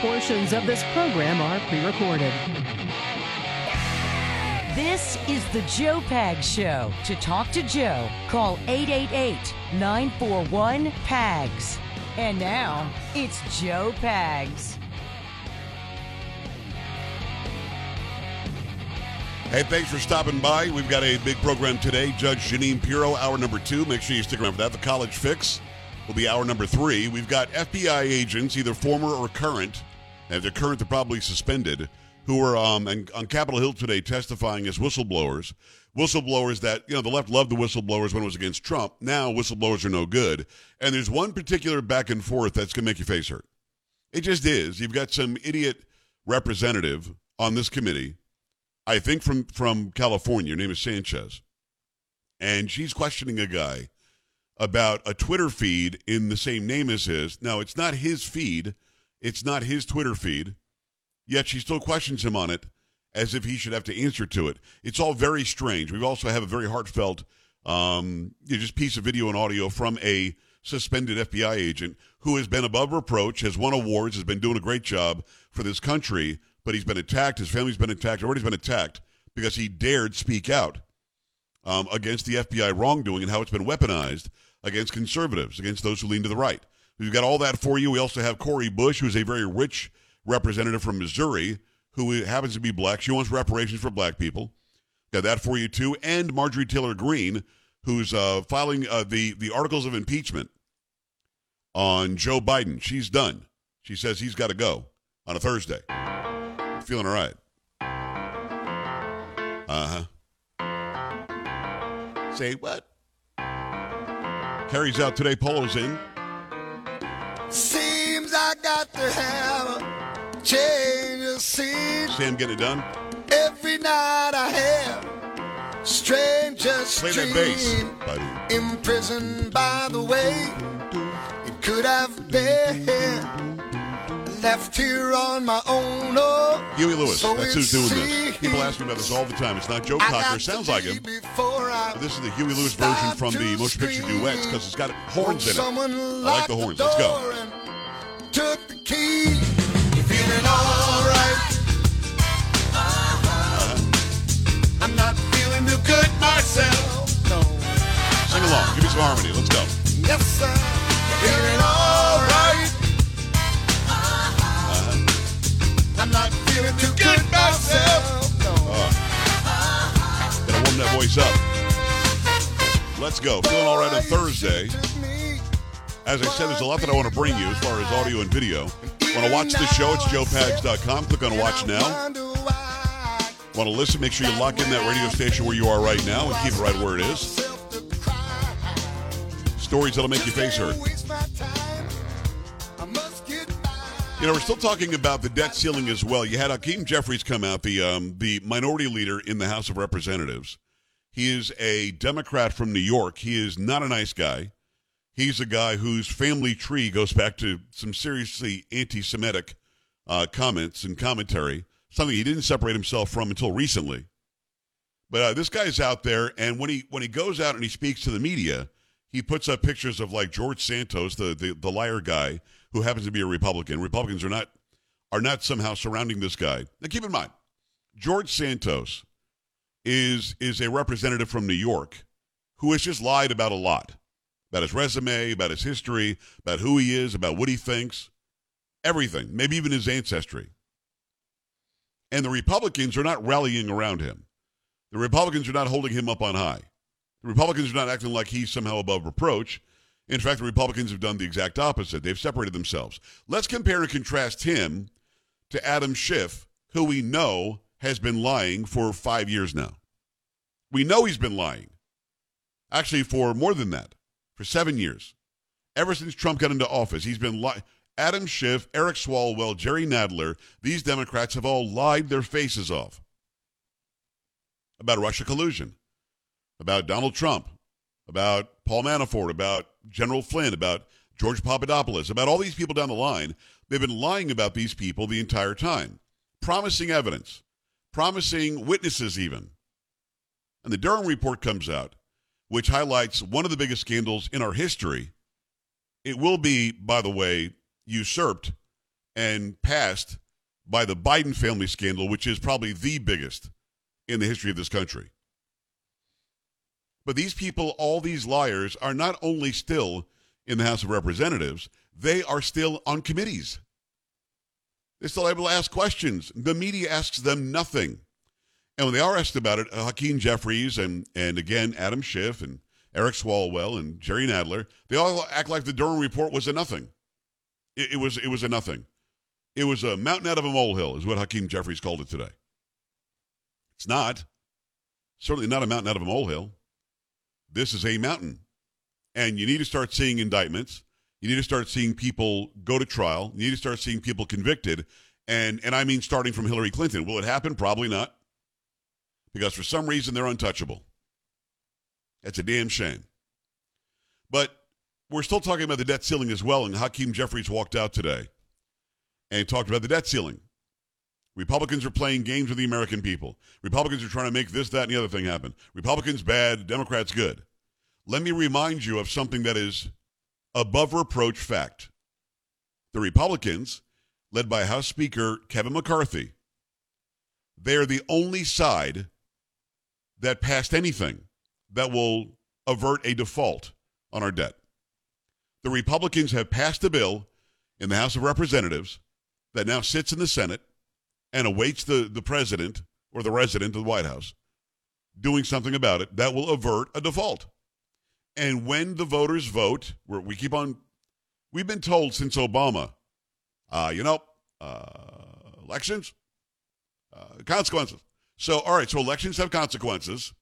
Portions of this program are pre recorded. This is the Joe Pag Show. To talk to Joe, call 888 941 PAGS. And now, it's Joe Pags. Hey, thanks for stopping by. We've got a big program today. Judge Jeanine Pirro, hour number two. Make sure you stick around for that. The College Fix will be hour number three. We've got FBI agents, either former or current, and they're current, they're probably suspended, who are um, on Capitol Hill today testifying as whistleblowers. Whistleblowers that, you know, the left loved the whistleblowers when it was against Trump. Now whistleblowers are no good. And there's one particular back and forth that's going to make your face hurt. It just is. You've got some idiot representative on this committee I think from from California. Her name is Sanchez, and she's questioning a guy about a Twitter feed in the same name as his. Now, it's not his feed, it's not his Twitter feed, yet she still questions him on it as if he should have to answer to it. It's all very strange. We also have a very heartfelt, um, just piece of video and audio from a suspended FBI agent who has been above reproach, has won awards, has been doing a great job for this country, but he's been attacked. His family's been attacked. Everybody's been attacked because he dared speak out um, against the FBI wrongdoing and how it's been weaponized against conservatives, against those who lean to the right. We've got all that for you. We also have Cori Bush, who's a very rich representative from Missouri, who happens to be black. She wants reparations for black people. Got that for you too. And Marjorie Taylor Greene, who's uh, filing uh, the the articles of impeachment on Joe Biden. She's done. She says he's got to go on a Thursday feeling all right. Uh huh. Say what? Carries out today. Polo's in. Got to have a change of scene. Sam get it done. Every night I have strangest Play that bass, buddy. Imprisoned by the way it could have been left here on my own. Oh, Huey Lewis, so that's who's doing this. People ask me about this all the time. It's not Joe Cocker. It sounds like him. This is the Huey Lewis version from the motion picture duets because it's got horns in it. I like the horns. Let's go. Took the key, feeling all right. Uh-huh. I'm not feeling too good myself. No. Sing along. Give me some harmony. Let's go. Yes, sir. Feeling all right. I'm not feeling too good myself. No. Uh, gotta warm that voice up. Let's go. Feeling all right on Thursday. As I said, there's a lot that I want to bring you as far as audio and video. Want to watch the show? It's joepags.com. Click on Watch Now. Want to listen? Make sure you lock in that radio station where you are right now and keep it right where it is. Stories that'll make your face hurt. You know, we're still talking about the debt ceiling as well. You had Hakeem Jeffries come out, the um, the minority leader in the House of Representatives. He is a Democrat from New York. He is not a nice guy. He's a guy whose family tree goes back to some seriously anti-Semitic uh, comments and commentary, something he didn't separate himself from until recently. But uh, this guy's out there, and when he when he goes out and he speaks to the media, he puts up pictures of like George Santos, the the, the liar guy who happens to be a Republican. Republicans are not are not somehow surrounding this guy. Now keep in mind, George Santos is is a representative from New York who has just lied about a lot. About his resume, about his history, about who he is, about what he thinks, everything, maybe even his ancestry. And the Republicans are not rallying around him. The Republicans are not holding him up on high. The Republicans are not acting like he's somehow above reproach. In fact, the Republicans have done the exact opposite. They've separated themselves. Let's compare and contrast him to Adam Schiff, who we know has been lying for five years now. We know he's been lying. Actually, for more than that, for seven years. Ever since Trump got into office, he's been lying. Adam Schiff, Eric Swalwell, Jerry Nadler, these Democrats have all lied their faces off about Russia collusion, about Donald Trump, about Paul Manafort, about General Flynn, about George Papadopoulos, about all these people down the line. They've been lying about these people the entire time, promising evidence, promising witnesses, even. And the Durham report comes out, which highlights one of the biggest scandals in our history. It will be, by the way, usurped and passed by the Biden family scandal, which is probably the biggest in the history of this country. But these people, all these liars, are not only still in the House of Representatives, they are still on committees. They're still able to ask questions. The media asks them nothing. And when they are asked about it, uh, Hakeem Jeffries and, and again, Adam Schiff and Eric Swalwell and Jerry Nadler, they all act like the Durham report was a nothing. It, it was it was a nothing. It was a mountain out of a molehill, is what Hakeem Jeffries called it today. It's not. Certainly not a mountain out of a molehill. This is a mountain. And you need to start seeing indictments. You need to start seeing people go to trial. You need to start seeing people convicted. And, and I mean starting from Hillary Clinton. Will it happen? Probably not. Because for some reason they're untouchable. That's a damn shame. But we're still talking about the debt ceiling as well. And Hakeem Jeffries walked out today and talked about the debt ceiling. Republicans are playing games with the American people. Republicans are trying to make this, that, and the other thing happen. Republicans bad, Democrats good. Let me remind you of something that is above reproach fact. The Republicans, led by House Speaker Kevin McCarthy, they are the only side that passed anything that will avert a default on our debt. The Republicans have passed a bill in the House of Representatives that now sits in the Senate and awaits the, the president or the resident of the White House doing something about it that will avert a default. And when the voters vote, we keep on, we've been told since Obama, uh, you know, uh, elections, uh, consequences. So, all right, so elections have consequences.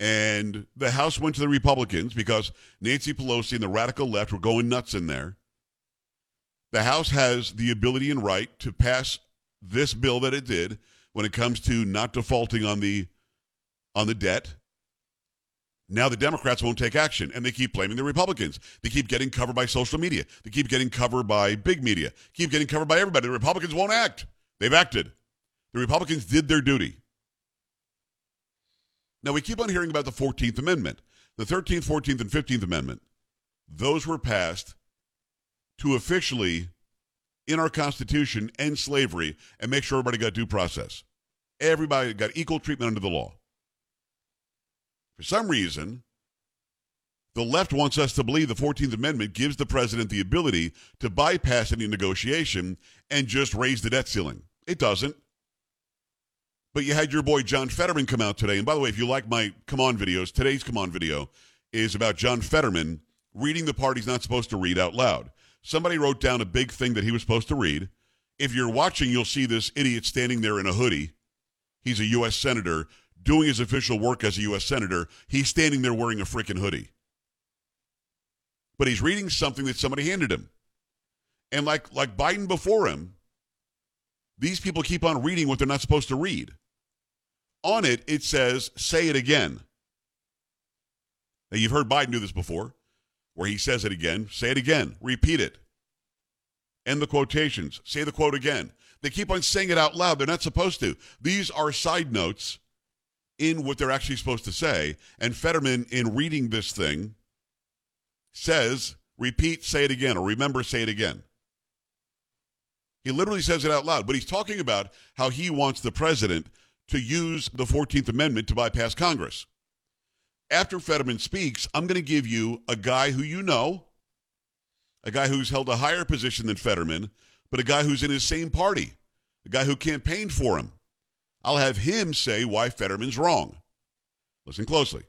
And the House went to the Republicans because Nancy Pelosi and the radical left were going nuts in there. The House has the ability and right to pass this bill that it did when it comes to not defaulting on the on the debt. Now the Democrats won't take action, and they keep blaming the Republicans. They keep getting covered by social media. They keep getting covered by big media. Keep getting covered by everybody. The Republicans won't act. They've acted. The Republicans did their duty. Now we keep on hearing about the 14th Amendment. The 13th, 14th, and 15th Amendment. Those were passed to officially, in our Constitution, end slavery and make sure everybody got due process. Everybody got equal treatment under the law. For some reason, the left wants us to believe the 14th Amendment gives the president the ability to bypass any negotiation and just raise the debt ceiling. It doesn't. But you had your boy John Fetterman come out today. And by the way, if you like my Come On videos, today's Come On video is about John Fetterman reading the part he's not supposed to read out loud. Somebody wrote down a big thing that he was supposed to read. If you're watching, you'll see this idiot standing there in a hoodie. He's a U.S. Senator doing his official work as a U.S. Senator. He's standing there wearing a freaking hoodie. But he's reading something that somebody handed him. And like, like Biden before him, these people keep on reading what they're not supposed to read. On it, it says, say it again. Now, you've heard Biden do this before where he says it again. Say it again. Repeat it. End the quotations. Say the quote again. They keep on saying it out loud. They're not supposed to. These are side notes in what they're actually supposed to say. And Fetterman, in reading this thing, says, repeat, say it again, or remember, say it again. He literally says it out loud, but he's talking about how he wants the president to use the 14th Amendment to bypass Congress after Fetterman speaks, I'm going to give you a guy who you know, a guy who's held a higher position than Fetterman, but a guy who's in his same party, a guy who campaigned for him. I'll have him say why Fetterman's wrong. Listen closely.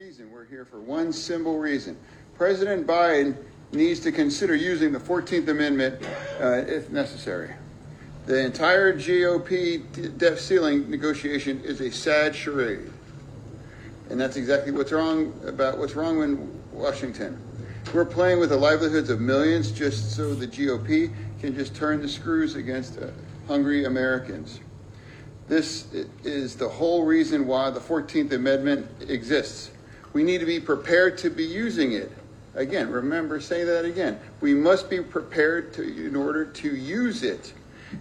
Reason we're here for one simple reason. President Biden needs to consider using the 14th Amendment uh, if necessary. The entire GOP debt ceiling negotiation is a sad charade. And that's exactly what's wrong about what's wrong in Washington. We're playing with the livelihoods of millions just so the GOP can just turn the screws against uh, hungry Americans. This is the whole reason why the 14th Amendment exists. We need to be prepared to be using it. Again, remember, say that again. We must be prepared to, in order to use it.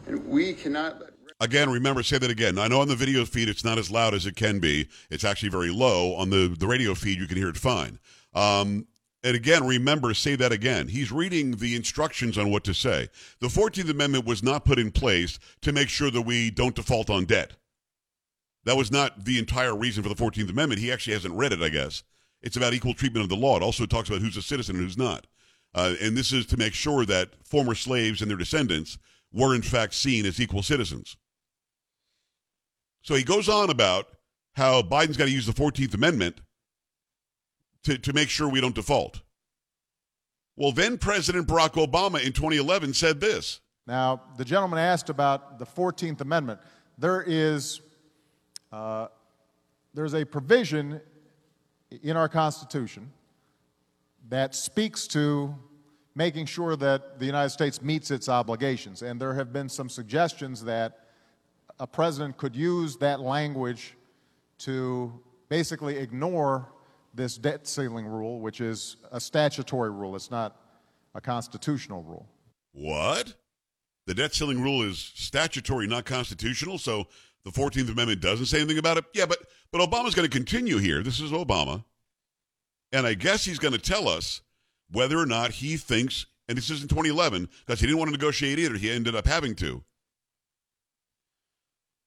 And we cannot Again, remember, say that again. I know on the video feed it's not as loud as it can be. It's actually very low. On the, the radio feed, you can hear it fine. Um, And again, remember, say that again. He's reading the instructions on what to say. The 14th Amendment was not put in place to make sure that we don't default on debt. That was not the entire reason for the 14th Amendment. He actually hasn't read it, I guess. It's about equal treatment of the law. It also talks about who's a citizen and who's not. Uh, and this is to make sure that former slaves and their descendants were, in fact, seen as equal citizens. So he goes on about how Biden's got to use the 14th Amendment to, to make sure we don't default. Well, then President Barack Obama in 2011 said this. Now, the gentleman asked about the 14th Amendment. There is uh, there's a provision in our Constitution that speaks to making sure that the United States meets its obligations. And there have been some suggestions that a president could use that language to basically ignore this debt ceiling rule, which is a statutory rule. It's not a constitutional rule. What? The debt ceiling rule is statutory, not constitutional. So the 14th Amendment doesn't say anything about it. Yeah, but but Obama's going to continue here. This is Obama. And I guess he's going to tell us whether or not he thinks, and this is in 2011, because he didn't want to negotiate either. He ended up having to.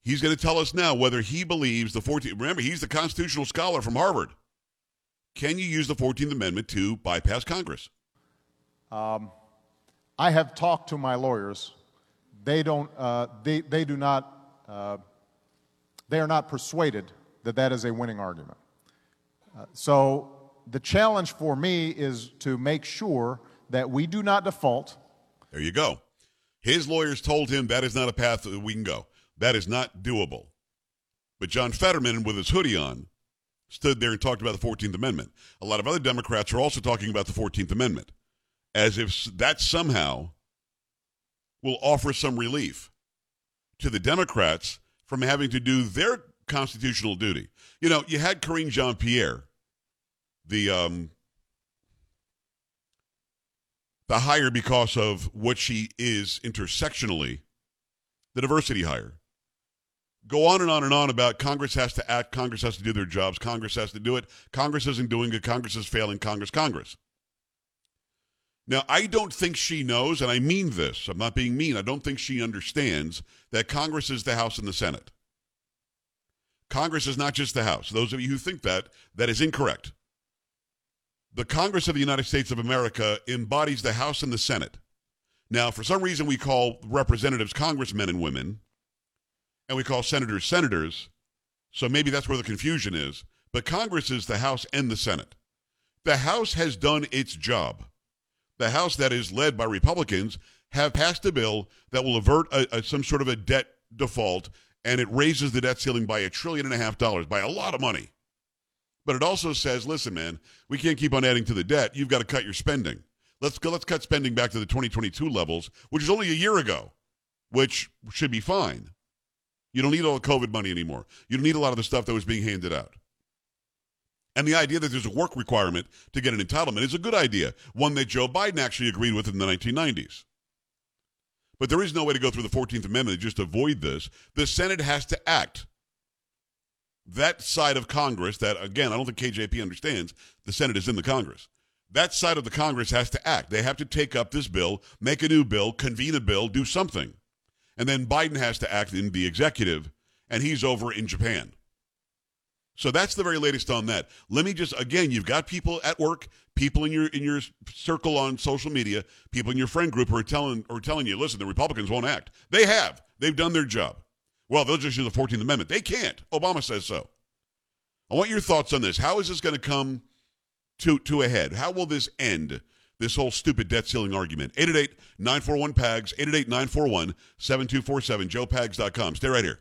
He's going to tell us now whether he believes the 14th. Remember, he's the constitutional scholar from Harvard. Can you use the 14th Amendment to bypass Congress? Um, I have talked to my lawyers. They don't. Uh, they they do not. Uh, they are not persuaded that that is a winning argument. Uh, so the challenge for me is to make sure that we do not default. There you go. His lawyers told him that is not a path that we can go. That is not doable. But John Fetterman, with his hoodie on, stood there and talked about the 14th Amendment. A lot of other Democrats are also talking about the 14th Amendment as if that somehow will offer some relief to the Democrats from having to do their constitutional duty. You know, you had Karine Jean Pierre, the um, the hire because of what she is intersectionally, the diversity hire go on and on and on about Congress has to act, Congress has to do their jobs, Congress has to do it. Congress isn't doing it, Congress is failing, Congress, Congress. Now, I don't think she knows, and I mean this, I'm not being mean, I don't think she understands that Congress is the House and the Senate. Congress is not just the House. Those of you who think that, that is incorrect. The Congress of the United States of America embodies the House and the Senate. Now, for some reason, we call representatives congressmen and women and we call senators senators. So maybe that's where the confusion is. But Congress is the House and the Senate. The House has done its job. The House that is led by Republicans have passed a bill that will avert a, a, some sort of a debt default, and it raises the debt ceiling by a trillion and a half dollars, by a lot of money. But it also says, listen, man, we can't keep on adding to the debt. You've got to cut your spending. Let's go. Let's cut spending back to the 2022 levels, which is only a year ago, which should be fine. You don't need all the COVID money anymore. You don't need a lot of the stuff that was being handed out. And the idea that there's a work requirement to get an entitlement is a good idea, one that Joe Biden actually agreed with in the 1990s. But there is no way to go through the 14th Amendment to just avoid this. The Senate has to act. That side of Congress, that again, I don't think KJP understands, the Senate is in the Congress. That side of the Congress has to act. They have to take up this bill, make a new bill, convene a bill, do something. And then Biden has to act in the executive, and he's over in Japan. So that's the very latest on that. Let me just again, you've got people at work, people in your in your circle on social media, people in your friend group who are telling or telling you, listen, the Republicans won't act. They have. They've done their job. Well, they'll just use the 14th Amendment. They can't. Obama says so. I want your thoughts on this. How is this going to come to to a head? How will this end? this whole stupid debt ceiling argument. 888 941 PAGS, 888 941 7247, joepags.com. Stay right here.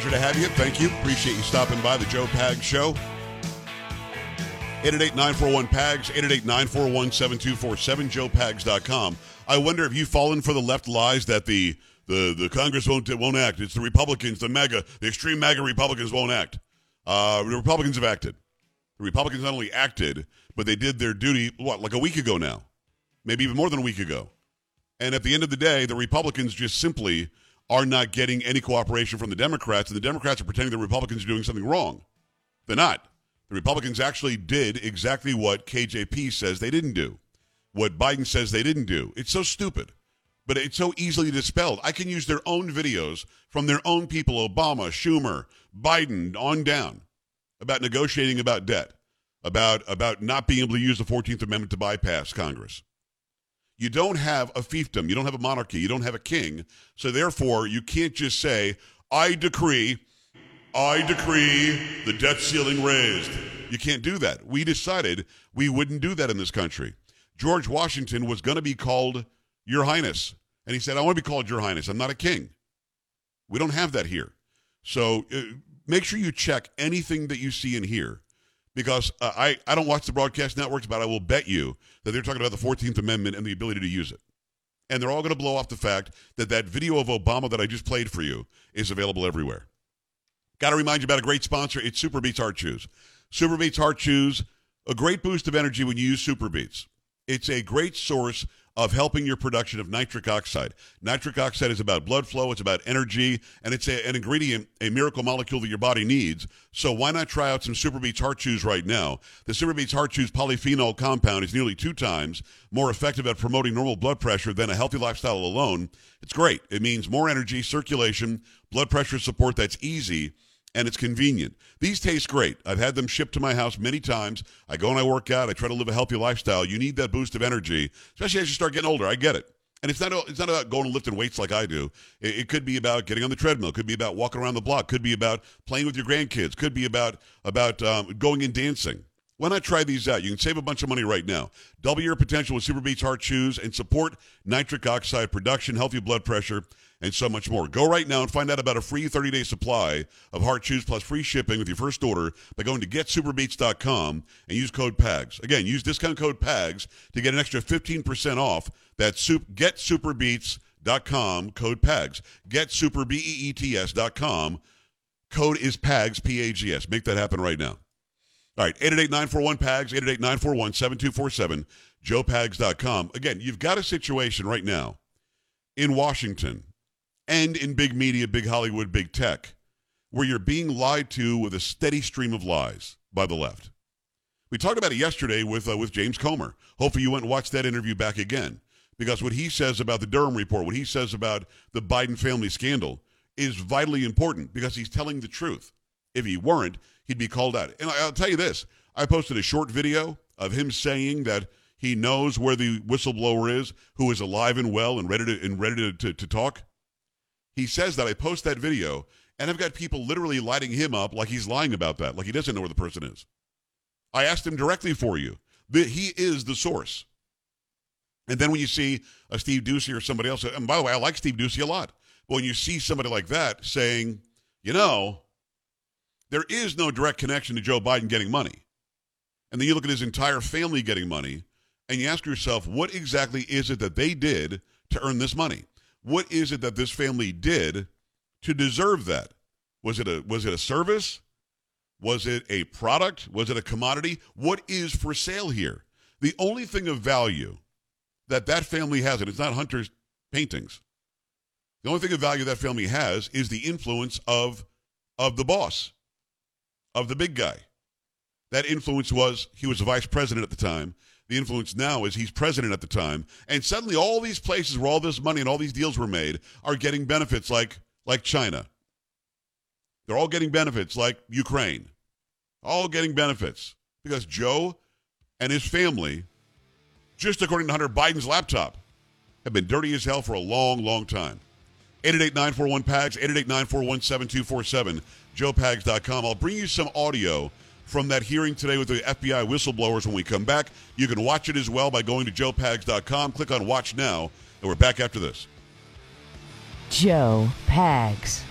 Pleasure to have you. Thank you. Appreciate you stopping by the Joe Pags Show. 888-941-PAGS, 888-941-7247, joepags.com. I wonder if you've fallen for the left lies that the, the, the Congress won't, won't act. It's the Republicans, the MAGA, the extreme MAGA Republicans won't act. Uh, the Republicans have acted. The Republicans not only acted, but they did their duty, what, like a week ago now? Maybe even more than a week ago. And at the end of the day, the Republicans just simply are not getting any cooperation from the Democrats, and the Democrats are pretending the Republicans are doing something wrong. They're not. The Republicans actually did exactly what KJP says they didn't do, what Biden says they didn't do. It's so stupid, but it's so easily dispelled. I can use their own videos from their own people Obama, Schumer, Biden, on down about negotiating about debt, about, about not being able to use the 14th Amendment to bypass Congress. You don't have a fiefdom. You don't have a monarchy. You don't have a king. So therefore, you can't just say, I decree, I decree the debt ceiling raised. You can't do that. We decided we wouldn't do that in this country. George Washington was going to be called Your Highness. And he said, I want to be called Your Highness. I'm not a king. We don't have that here. So uh, make sure you check anything that you see and hear because uh, I, I don't watch the broadcast networks, but I will bet you that they're talking about the 14th Amendment and the ability to use it. And they're all going to blow off the fact that that video of Obama that I just played for you is available everywhere. Got to remind you about a great sponsor. It's Super Beets Heart Chews. Super Beets Heart Chews, a great boost of energy when you use Super Beets. It's a great source of helping your production of nitric oxide. Nitric oxide is about blood flow, it's about energy, and it's a, an ingredient, a miracle molecule that your body needs. So why not try out some Super Beets Heart Chews right now? The Super Beets Heart Chews polyphenol compound is nearly two times more effective at promoting normal blood pressure than a healthy lifestyle alone. It's great. It means more energy, circulation, blood pressure support that's easy and it's convenient. These taste great. I've had them shipped to my house many times. I go and I work out. I try to live a healthy lifestyle. You need that boost of energy, especially as you start getting older. I get it. And it's not it's not about going and lifting weights like I do. It, it could be about getting on the treadmill. It could be about walking around the block. It could be about playing with your grandkids. It could be about about um, going and dancing. Why not try these out? You can save a bunch of money right now. Double your potential with Super Beets Heart Chews and support nitric oxide production, healthy blood pressure, and so much more. Go right now and find out about a free 30-day supply of Heart Chews plus free shipping with your first order by going to getsuperbeets.com and use code PAGS. Again, use discount code PAGS to get an extra 15% off. That's soup, getsuperbeets.com, code PAGS. Getsuperbeets.com. Code is PAGS, P-A-G-S. Make that happen right now. All right, 888-941-PAGS, 888-941-7247, joepags.com. Again, you've got a situation right now in Washington and in big media, big Hollywood, big tech, where you're being lied to with a steady stream of lies by the left. We talked about it yesterday with uh, with James Comer. Hopefully, you went and watched that interview back again because what he says about the Durham report, what he says about the Biden family scandal, is vitally important because he's telling the truth. If he weren't, he'd be called out. And I'll tell you this: I posted a short video of him saying that he knows where the whistleblower is, who is alive and well and ready to and ready to, to, to talk. He says that I post that video, and I've got people literally lighting him up like he's lying about that, like he doesn't know where the person is. I asked him directly for you. that He is the source. And then when you see a Steve Doocy or somebody else, and by the way, I like Steve Doocy a lot. But when you see somebody like that saying, you know, there is no direct connection to Joe Biden getting money. And then you look at his entire family getting money, and you ask yourself, what exactly is it that they did to earn this money? What is it that this family did to deserve that? Was it a was it a service? Was it a product? Was it a commodity? What is for sale here? The only thing of value that that family has, and it's not Hunter's paintings. The only thing of value that family has is the influence of of the boss, of the big guy. That influence was he was a vice president at the time the influence now is he's president at the time, and suddenly all these places where all this money and all these deals were made are getting benefits like like China. They're all getting benefits like Ukraine. All getting benefits because Joe and his family, just according to Hunter Biden's laptop, have been dirty as hell for a long, long time. 888-941-PAGS, 888-941-7247, joepags.com. I'll bring you some audio from that hearing today with the FBI whistleblowers when we come back. You can watch it as well by going to joepags.com. Click on Watch Now, and we're back after this. Joe Pags.